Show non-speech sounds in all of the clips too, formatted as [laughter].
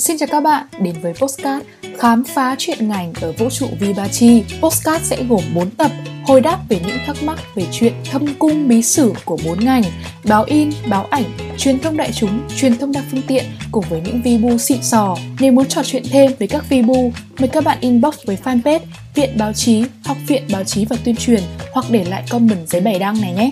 Xin chào các bạn đến với Postcard Khám phá chuyện ngành ở vũ trụ Vibachi. Postcard sẽ gồm 4 tập hồi đáp về những thắc mắc về chuyện thâm cung bí sử của bốn ngành báo in, báo ảnh, truyền thông đại chúng, truyền thông đa phương tiện cùng với những vibu xịn sò. Nếu muốn trò chuyện thêm với các vibu, mời các bạn inbox với fanpage Viện Báo chí, Học viện Báo chí và Tuyên truyền hoặc để lại comment dưới bài đăng này nhé.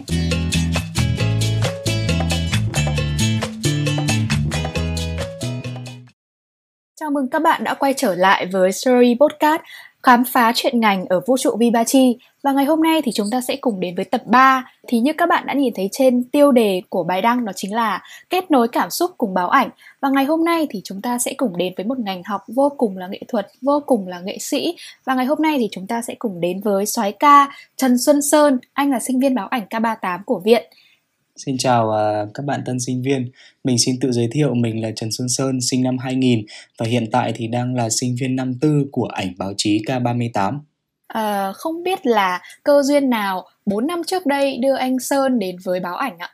Mừng các bạn đã quay trở lại với Story Podcast, khám phá chuyện ngành ở vũ trụ Vibachi và ngày hôm nay thì chúng ta sẽ cùng đến với tập 3 thì như các bạn đã nhìn thấy trên tiêu đề của bài đăng, đó chính là kết nối cảm xúc cùng báo ảnh. Và ngày hôm nay thì chúng ta sẽ cùng đến với một ngành học vô cùng là nghệ thuật, vô cùng là nghệ sĩ. Và ngày hôm nay thì chúng ta sẽ cùng đến với soái ca Trần Xuân Sơn, anh là sinh viên báo ảnh K38 của viện. Xin chào uh, các bạn tân sinh viên. Mình xin tự giới thiệu mình là Trần Xuân Sơn, sinh năm 2000 và hiện tại thì đang là sinh viên năm tư của ảnh báo chí K38. À, không biết là cơ duyên nào 4 năm trước đây đưa anh Sơn đến với báo ảnh ạ?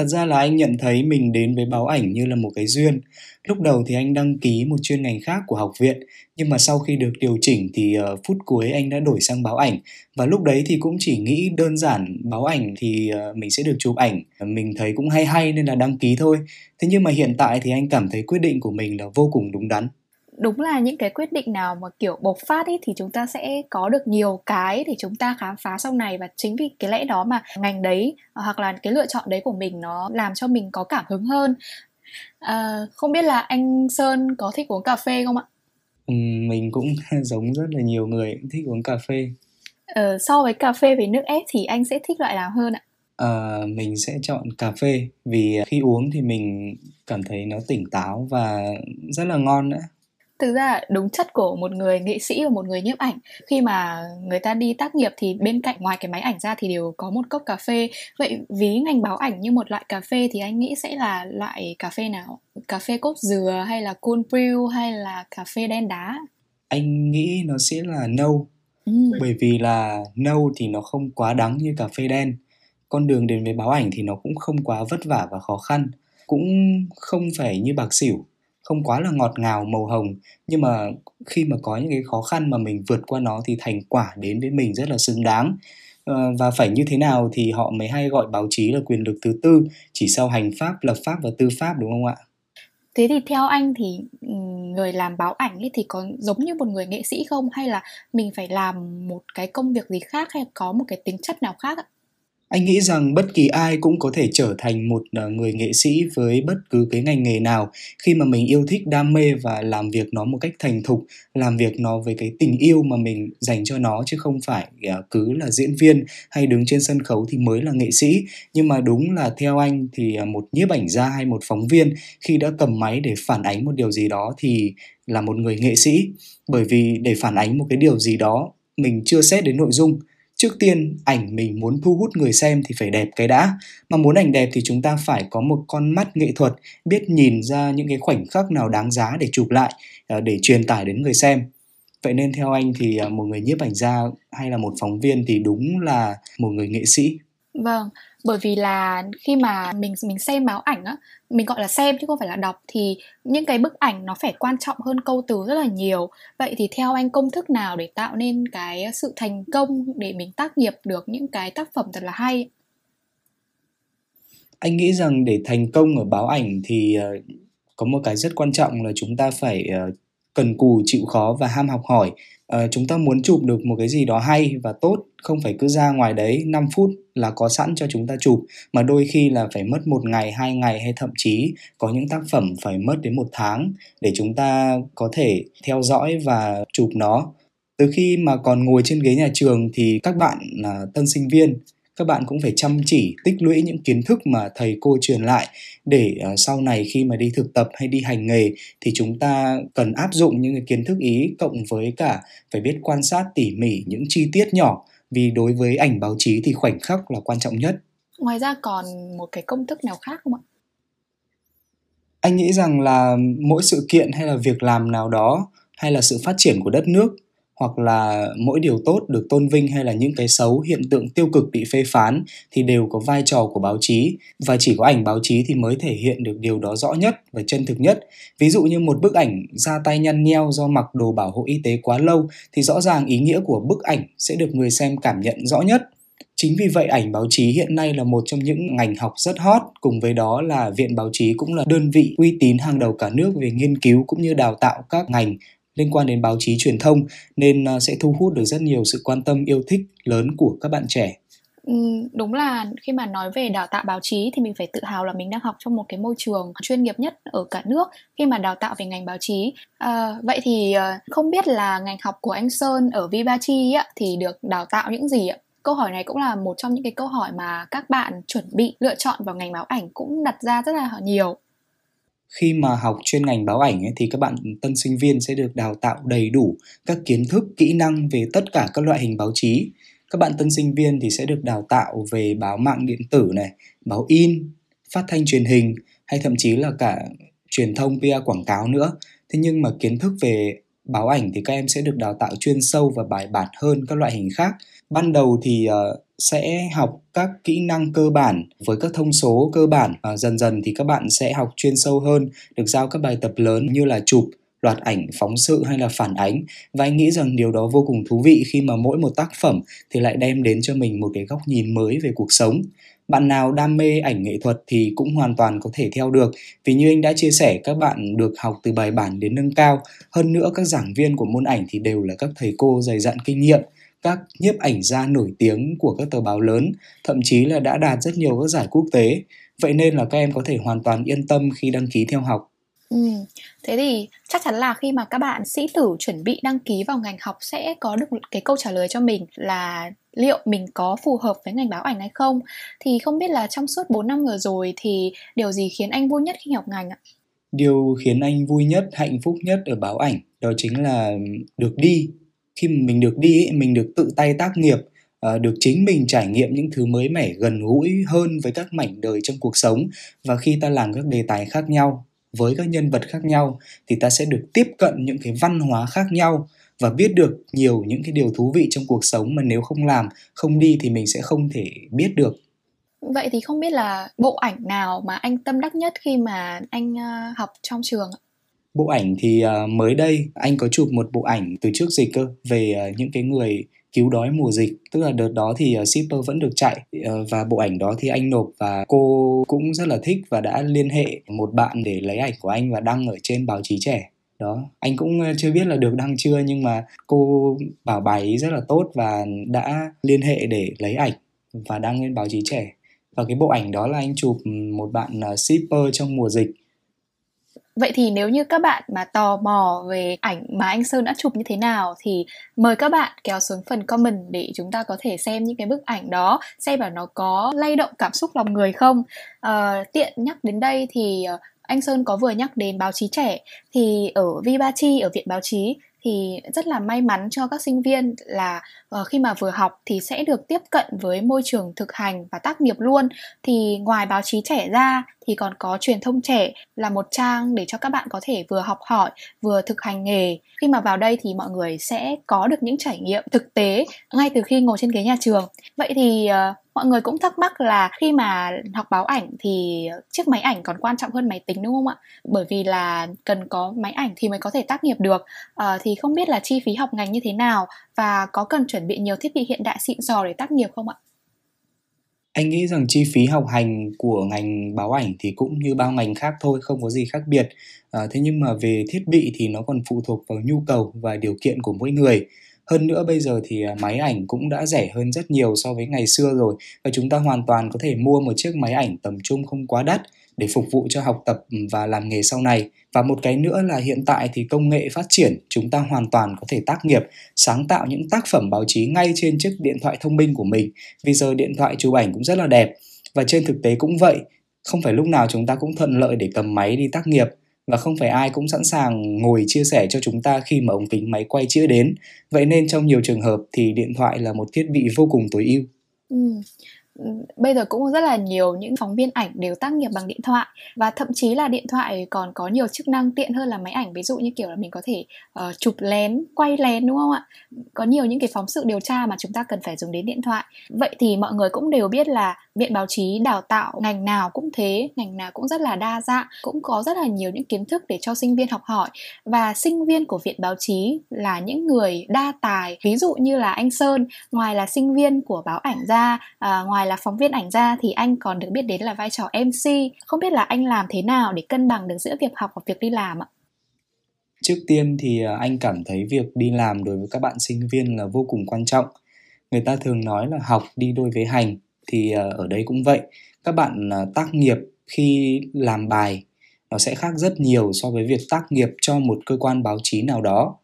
Thật ra là anh nhận thấy mình đến với báo ảnh như là một cái duyên. Lúc đầu thì anh đăng ký một chuyên ngành khác của học viện, nhưng mà sau khi được điều chỉnh thì uh, phút cuối anh đã đổi sang báo ảnh. Và lúc đấy thì cũng chỉ nghĩ đơn giản báo ảnh thì uh, mình sẽ được chụp ảnh. Mình thấy cũng hay hay nên là đăng ký thôi. Thế nhưng mà hiện tại thì anh cảm thấy quyết định của mình là vô cùng đúng đắn đúng là những cái quyết định nào mà kiểu bộc phát ấy thì chúng ta sẽ có được nhiều cái để chúng ta khám phá sau này. Và chính vì cái lẽ đó mà ngành đấy hoặc là cái lựa chọn đấy của mình nó làm cho mình có cảm hứng hơn. À, không biết là anh sơn có thích uống cà phê không ạ? Ừ, mình cũng [laughs] giống rất là nhiều người thích uống cà phê. Ờ, so với cà phê với nước ép thì anh sẽ thích loại nào hơn ạ? À, mình sẽ chọn cà phê vì khi uống thì mình cảm thấy nó tỉnh táo và rất là ngon nữa thực ra đúng chất của một người nghệ sĩ và một người nhiếp ảnh khi mà người ta đi tác nghiệp thì bên cạnh ngoài cái máy ảnh ra thì đều có một cốc cà phê. Vậy ví ngành báo ảnh như một loại cà phê thì anh nghĩ sẽ là loại cà phê nào? Cà phê cốt dừa hay là cold brew hay là cà phê đen đá? Anh nghĩ nó sẽ là nâu. Ừ. bởi vì là nâu thì nó không quá đắng như cà phê đen. Con đường đến với báo ảnh thì nó cũng không quá vất vả và khó khăn. Cũng không phải như bạc xỉu không quá là ngọt ngào, màu hồng. Nhưng mà khi mà có những cái khó khăn mà mình vượt qua nó thì thành quả đến với mình rất là xứng đáng. Ờ, và phải như thế nào thì họ mới hay gọi báo chí là quyền lực thứ tư, chỉ sau hành pháp, lập pháp và tư pháp, đúng không ạ? Thế thì theo anh thì ừ, người làm báo ảnh ấy thì có giống như một người nghệ sĩ không? Hay là mình phải làm một cái công việc gì khác hay có một cái tính chất nào khác ạ? Anh nghĩ rằng bất kỳ ai cũng có thể trở thành một ờ, người nghệ sĩ với bất cứ cái ngành nghề nào. Khi mà mình yêu thích đam mê và làm việc nó một cách thành thục, làm việc nó với cái tình yêu mà mình dành cho nó chứ không phải ờ, cứ là diễn viên hay đứng trên sân khấu thì mới là nghệ sĩ. Nhưng mà đúng là theo anh thì ờ, một nhiếp ảnh gia hay một phóng viên khi đã cầm máy để phản ánh một điều gì đó thì là một người nghệ sĩ. Bởi vì để phản ánh một cái điều gì đó, mình chưa xét đến nội dung trước tiên, ảnh mình muốn thu hút người xem thì phải đẹp cái đã. Mà muốn ảnh đẹp thì chúng ta phải có một con mắt nghệ thuật, biết nhìn ra những cái khoảnh khắc nào đáng giá để chụp lại ờ, để truyền tải đến người xem. Vậy nên theo anh thì ờ, một người nhiếp ảnh gia hay là một phóng viên thì đúng là một người nghệ sĩ. Vâng bởi vì là khi mà mình mình xem báo ảnh á, mình gọi là xem chứ không phải là đọc, thì những cái bức ảnh nó phải quan trọng hơn câu từ rất là nhiều. Vậy thì theo anh, công thức nào để tạo nên cái sự thành công để mình tác nghiệp được những cái tác phẩm thật là hay? Anh nghĩ rằng để thành công ở báo ảnh thì ờ, có một cái rất quan trọng là chúng ta phải ờ, cần cù chịu khó và ham học hỏi. À, chúng ta muốn chụp được một cái gì đó hay và tốt không phải cứ ra ngoài đấy 5 phút là có sẵn cho chúng ta chụp mà đôi khi là phải mất một ngày hai ngày hay thậm chí có những tác phẩm phải mất đến một tháng để chúng ta có thể theo dõi và chụp nó. Từ khi mà còn ngồi trên ghế nhà trường thì các bạn là tân sinh viên các bạn cũng phải chăm chỉ tích lũy những kiến thức mà thầy cô truyền lại để uh, sau này khi mà đi thực tập hay đi hành nghề thì chúng ta cần áp dụng những cái kiến thức ý cộng với cả phải biết quan sát tỉ mỉ những chi tiết nhỏ vì đối với ảnh báo chí thì khoảnh khắc là quan trọng nhất. Ngoài ra còn một cái công thức nào khác không ạ? Anh nghĩ rằng là mỗi sự kiện hay là việc làm nào đó hay là sự phát triển của đất nước hoặc là mỗi điều tốt được tôn vinh hay là những cái xấu hiện tượng tiêu cực bị phê phán thì đều có vai trò của báo chí. Và chỉ có ảnh báo chí thì mới thể hiện được điều đó rõ nhất và chân thực nhất. Ví dụ như một bức ảnh ra tay nhăn nheo do mặc đồ bảo hộ y tế quá lâu thì rõ ràng ý nghĩa của bức ảnh sẽ được người xem cảm nhận rõ nhất. Chính vì vậy ảnh báo chí hiện nay là một trong những ngành học rất hot, cùng với đó là Viện Báo chí cũng là đơn vị uy tín hàng đầu cả nước về nghiên cứu cũng như đào tạo các ngành liên quan đến báo chí truyền thông nên ờ, sẽ thu hút được rất nhiều sự quan tâm yêu thích lớn của các bạn trẻ. Ừ, đúng là khi mà nói về đào tạo báo chí thì mình phải tự hào là mình đang học trong một cái môi trường chuyên nghiệp nhất ở cả nước khi mà đào tạo về ngành báo chí à, vậy thì ờ, không biết là ngành học của anh Sơn ở vivachi á, thì được đào tạo những gì ạ? câu hỏi này cũng là một trong những cái câu hỏi mà các bạn chuẩn bị lựa chọn vào ngành báo ảnh cũng đặt ra rất là nhiều khi mà học chuyên ngành báo ảnh ấy, thì các bạn tân sinh viên sẽ được đào tạo đầy đủ các kiến thức kỹ năng về tất cả các loại hình báo chí. Các bạn tân sinh viên thì sẽ được đào tạo về báo mạng điện tử này báo in phát thanh truyền hình hay thậm chí là cả truyền thông PR quảng cáo nữa. Thế nhưng mà kiến thức về báo ảnh thì các em sẽ được đào tạo chuyên sâu và bài bản hơn các loại hình khác. Ban đầu thì uh, sẽ học các kỹ năng cơ bản với các thông số cơ bản. Và dần dần thì các bạn sẽ học chuyên sâu hơn, được giao các bài tập lớn như là chụp, loạt ảnh, phóng sự hay là phản ánh. Và anh nghĩ rằng điều đó vô cùng thú vị khi mà mỗi một tác phẩm thì lại đem đến cho mình một cái góc nhìn mới về cuộc sống. Bạn nào đam mê ảnh nghệ thuật thì cũng hoàn toàn có thể theo được. Vì như anh đã chia sẻ, các bạn được học từ bài bản đến nâng cao. Hơn nữa, các giảng viên của môn ảnh thì đều là các thầy cô dày dặn kinh nghiệm các nhiếp ảnh gia nổi tiếng của các tờ báo lớn, thậm chí là đã đạt rất nhiều các giải quốc tế. Vậy nên là các em có thể hoàn toàn yên tâm khi đăng ký theo học. Ừ, thế thì chắc chắn là khi mà các bạn sĩ tử chuẩn bị đăng ký vào ngành học sẽ có được cái câu trả lời cho mình là liệu mình có phù hợp với ngành báo ảnh hay không. Thì không biết là trong suốt 4 năm vừa rồi thì điều gì khiến anh vui nhất khi học ngành ạ? Điều khiến anh vui nhất, hạnh phúc nhất ở báo ảnh đó chính là được đi khi mình được đi mình được tự tay tác nghiệp ờ, được chính mình trải nghiệm những thứ mới mẻ, gần gũi hơn với các mảnh đời trong cuộc sống. Và khi ta làm các đề tài khác nhau, với các nhân vật khác nhau, thì ta sẽ được tiếp cận những cái văn hóa khác nhau và biết được nhiều những cái điều thú vị trong cuộc sống mà nếu không làm, không đi thì mình sẽ không thể biết được. Vậy thì không biết là bộ ảnh nào mà anh tâm đắc nhất khi mà anh ờ, học trong trường bộ ảnh thì uh, mới đây anh có chụp một bộ ảnh từ trước dịch cơ về uh, những cái người cứu đói mùa dịch. Tức là đợt đó thì uh, shipper vẫn được chạy uh, và bộ ảnh đó thì anh nộp và cô cũng rất là thích và đã liên hệ một bạn để lấy ảnh của anh và đăng ở trên báo chí trẻ. Đó anh cũng chưa biết là được đăng chưa nhưng mà cô bảo bài ý rất là tốt và đã liên hệ để lấy ảnh và đăng lên báo chí trẻ. Và cái bộ ảnh đó là anh chụp một bạn shipper trong mùa dịch. Vậy thì nếu như các bạn mà tò mò về ảnh mà anh Sơn đã chụp như thế nào thì mời các bạn kéo xuống phần comment để chúng ta có thể xem những cái bức ảnh đó, xem là nó có lay động cảm xúc lòng người không. À, tiện nhắc đến đây thì ờ, anh Sơn có vừa nhắc đến báo chí trẻ thì ở Vibachi ở viện báo chí thì rất là may mắn cho các sinh viên là uh, khi mà vừa học thì sẽ được tiếp cận với môi trường thực hành và tác nghiệp luôn thì ngoài báo chí trẻ ra thì còn có truyền thông trẻ là một trang để cho các bạn có thể vừa học hỏi vừa thực hành nghề. Khi mà vào đây thì mọi người sẽ có được những trải nghiệm thực tế ngay từ khi ngồi trên ghế nhà trường. Vậy thì uh, mọi người cũng thắc mắc là khi mà học báo ảnh thì chiếc máy ảnh còn quan trọng hơn máy tính đúng không ạ? Bởi vì là cần có máy ảnh thì mới có thể tác nghiệp được. À, thì không biết là chi phí học ngành như thế nào và có cần chuẩn bị nhiều thiết bị hiện đại xịn sò để tác nghiệp không ạ? Anh nghĩ rằng chi phí học hành của ngành báo ảnh thì cũng như bao ngành khác thôi không có gì khác biệt. À, thế nhưng mà về thiết bị thì nó còn phụ thuộc vào nhu cầu và điều kiện của mỗi người hơn nữa bây giờ thì à, máy ảnh cũng đã rẻ hơn rất nhiều so với ngày xưa rồi và chúng ta hoàn toàn có thể mua một chiếc máy ảnh tầm trung không quá đắt để phục vụ cho học tập và làm nghề sau này. Và một cái nữa là hiện tại thì công nghệ phát triển, chúng ta hoàn toàn có thể tác nghiệp, sáng tạo những tác phẩm báo chí ngay trên chiếc điện thoại thông minh của mình. Vì giờ điện thoại chụp ảnh cũng rất là đẹp và trên thực tế cũng vậy, không phải lúc nào chúng ta cũng thuận lợi để cầm máy đi tác nghiệp và không phải ai cũng sẵn sàng ngồi chia sẻ cho chúng ta khi mà ống kính máy quay chưa đến. Vậy nên trong nhiều trường hợp thì điện thoại là một thiết bị vô cùng tối ưu. Ừ. ừ. bây giờ cũng rất là nhiều những phóng viên ảnh đều tác nghiệp bằng điện thoại và thậm chí là điện thoại còn có nhiều chức năng tiện hơn là máy ảnh ví dụ như kiểu là mình có thể uh, chụp lén quay lén đúng không ạ có nhiều những cái phóng sự điều tra mà chúng ta cần phải dùng đến điện thoại vậy thì mọi người cũng đều biết là viện báo chí đào tạo ngành nào cũng thế ngành nào cũng rất là đa dạng cũng có rất là nhiều những kiến thức để cho sinh viên học hỏi. Và sinh viên của viện báo chí là những người đa tài ví dụ như là anh sơn ngoài là sinh viên của báo ảnh ra à, ngoài là phóng viên ảnh ra thì anh còn được biết đến là vai trò mc không biết là anh làm thế nào để cân bằng được giữa việc học và việc đi làm ạ? Trước tiên thì à, anh cảm thấy việc đi làm đối với các bạn sinh viên là vô cùng quan trọng. Người ta thường nói là học đi đôi với hành thì ờ, ở đây cũng vậy. Các bạn ờ, tác nghiệp khi làm bài nó sẽ khác rất nhiều so với việc tác nghiệp cho một cơ quan báo chí nào đó.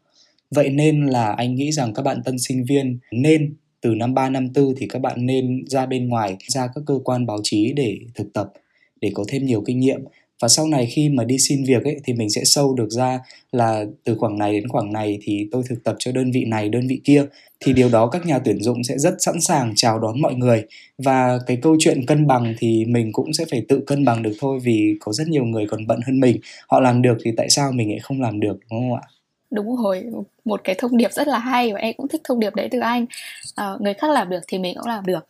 Vậy nên là anh nghĩ rằng các bạn tân sinh viên nên từ năm 3 năm 4 thì các bạn nên ra bên ngoài, ra các cơ quan báo chí để thực tập, để có thêm nhiều kinh nghiệm và sau này khi mà đi xin việc ấy thì mình sẽ sâu được ra là từ khoảng này đến khoảng này thì tôi thực tập cho đơn vị này đơn vị kia. Thì điều đó các nhà tuyển dụng sẽ rất sẵn sàng chào đón mọi người. Và cái câu chuyện cân bằng thì mình cũng sẽ phải tự cân bằng được thôi vì có rất nhiều người còn bận hơn mình. Họ làm được thì tại sao mình lại không làm được đúng không ạ? Đúng rồi một cái thông điệp rất là hay và em cũng thích thông điệp đấy từ anh. À, người khác làm được thì mình cũng làm được.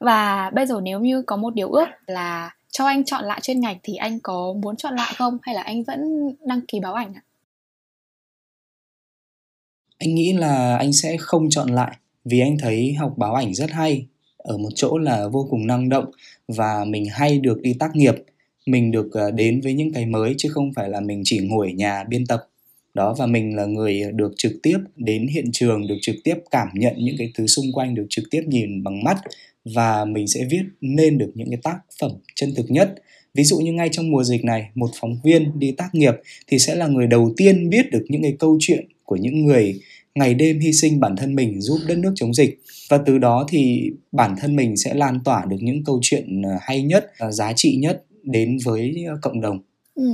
Và bây giờ nếu như có một điều ước là cho anh chọn lại chuyên ngành thì anh có muốn chọn lại không? Hay là anh vẫn đăng ký báo ảnh ạ? Anh nghĩ là anh sẽ không chọn lại, vì anh thấy học báo ảnh rất hay, ở một chỗ là vô cùng năng động và mình hay được đi tác nghiệp. Mình được ờ, đến với những cái mới chứ không phải là mình chỉ ngồi ở nhà biên tập đó, và mình là người được trực tiếp đến hiện trường, được trực tiếp cảm nhận những cái thứ xung quanh, được trực tiếp nhìn bằng mắt. Và mình sẽ viết nên được những cái tác phẩm chân thực nhất. Ví dụ như ngay trong mùa dịch này, một phóng viên đi tác nghiệp thì sẽ là người đầu tiên biết được những cái câu chuyện của những người ngày đêm hy sinh bản thân mình giúp đất nước chống dịch. Và từ đó thì bản thân mình sẽ lan tỏa được những câu chuyện à, hay nhất à, giá trị nhất đến với à, cộng đồng. Ừ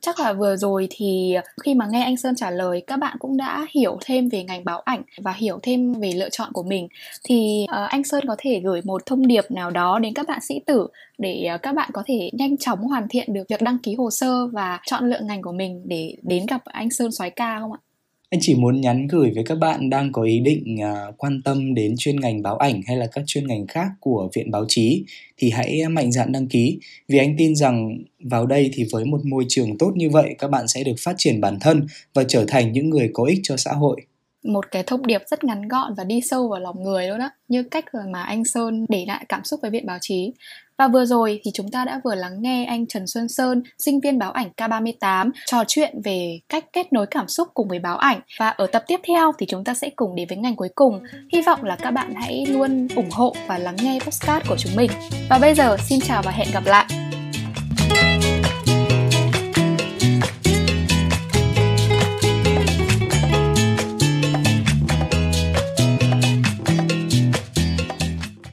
chắc là vừa rồi thì khi mà nghe anh Sơn trả lời các bạn cũng đã hiểu thêm về ngành báo ảnh và hiểu thêm về lựa chọn của mình thì uh, anh Sơn có thể gửi một thông điệp nào đó đến các bạn sĩ tử để uh, các bạn có thể nhanh chóng hoàn thiện được việc đăng ký hồ sơ và chọn lựa ngành của mình để đến gặp anh Sơn soái ca không ạ? Anh chỉ muốn nhắn gửi với các bạn đang có ý định uh, quan tâm đến chuyên ngành báo ảnh hay là các chuyên ngành khác của viện báo chí thì hãy mạnh dạn đăng ký. Vì anh tin rằng vào đây thì với một môi trường tốt như vậy các bạn sẽ được phát triển bản thân và trở thành những người có ích cho xã hội. Một cái thông điệp rất ngắn gọn và đi sâu vào lòng người luôn đó như cách mà anh Sơn để lại cảm xúc với viện báo chí và vừa rồi thì chúng ta đã vừa lắng nghe anh Trần Xuân Sơn, sinh viên báo ảnh K38 trò chuyện về cách kết nối cảm xúc cùng với báo ảnh và ở tập tiếp theo thì chúng ta sẽ cùng đến với ngành cuối cùng. Hy vọng là các bạn hãy luôn ủng hộ và lắng nghe podcast của chúng mình. Và bây giờ xin chào và hẹn gặp lại.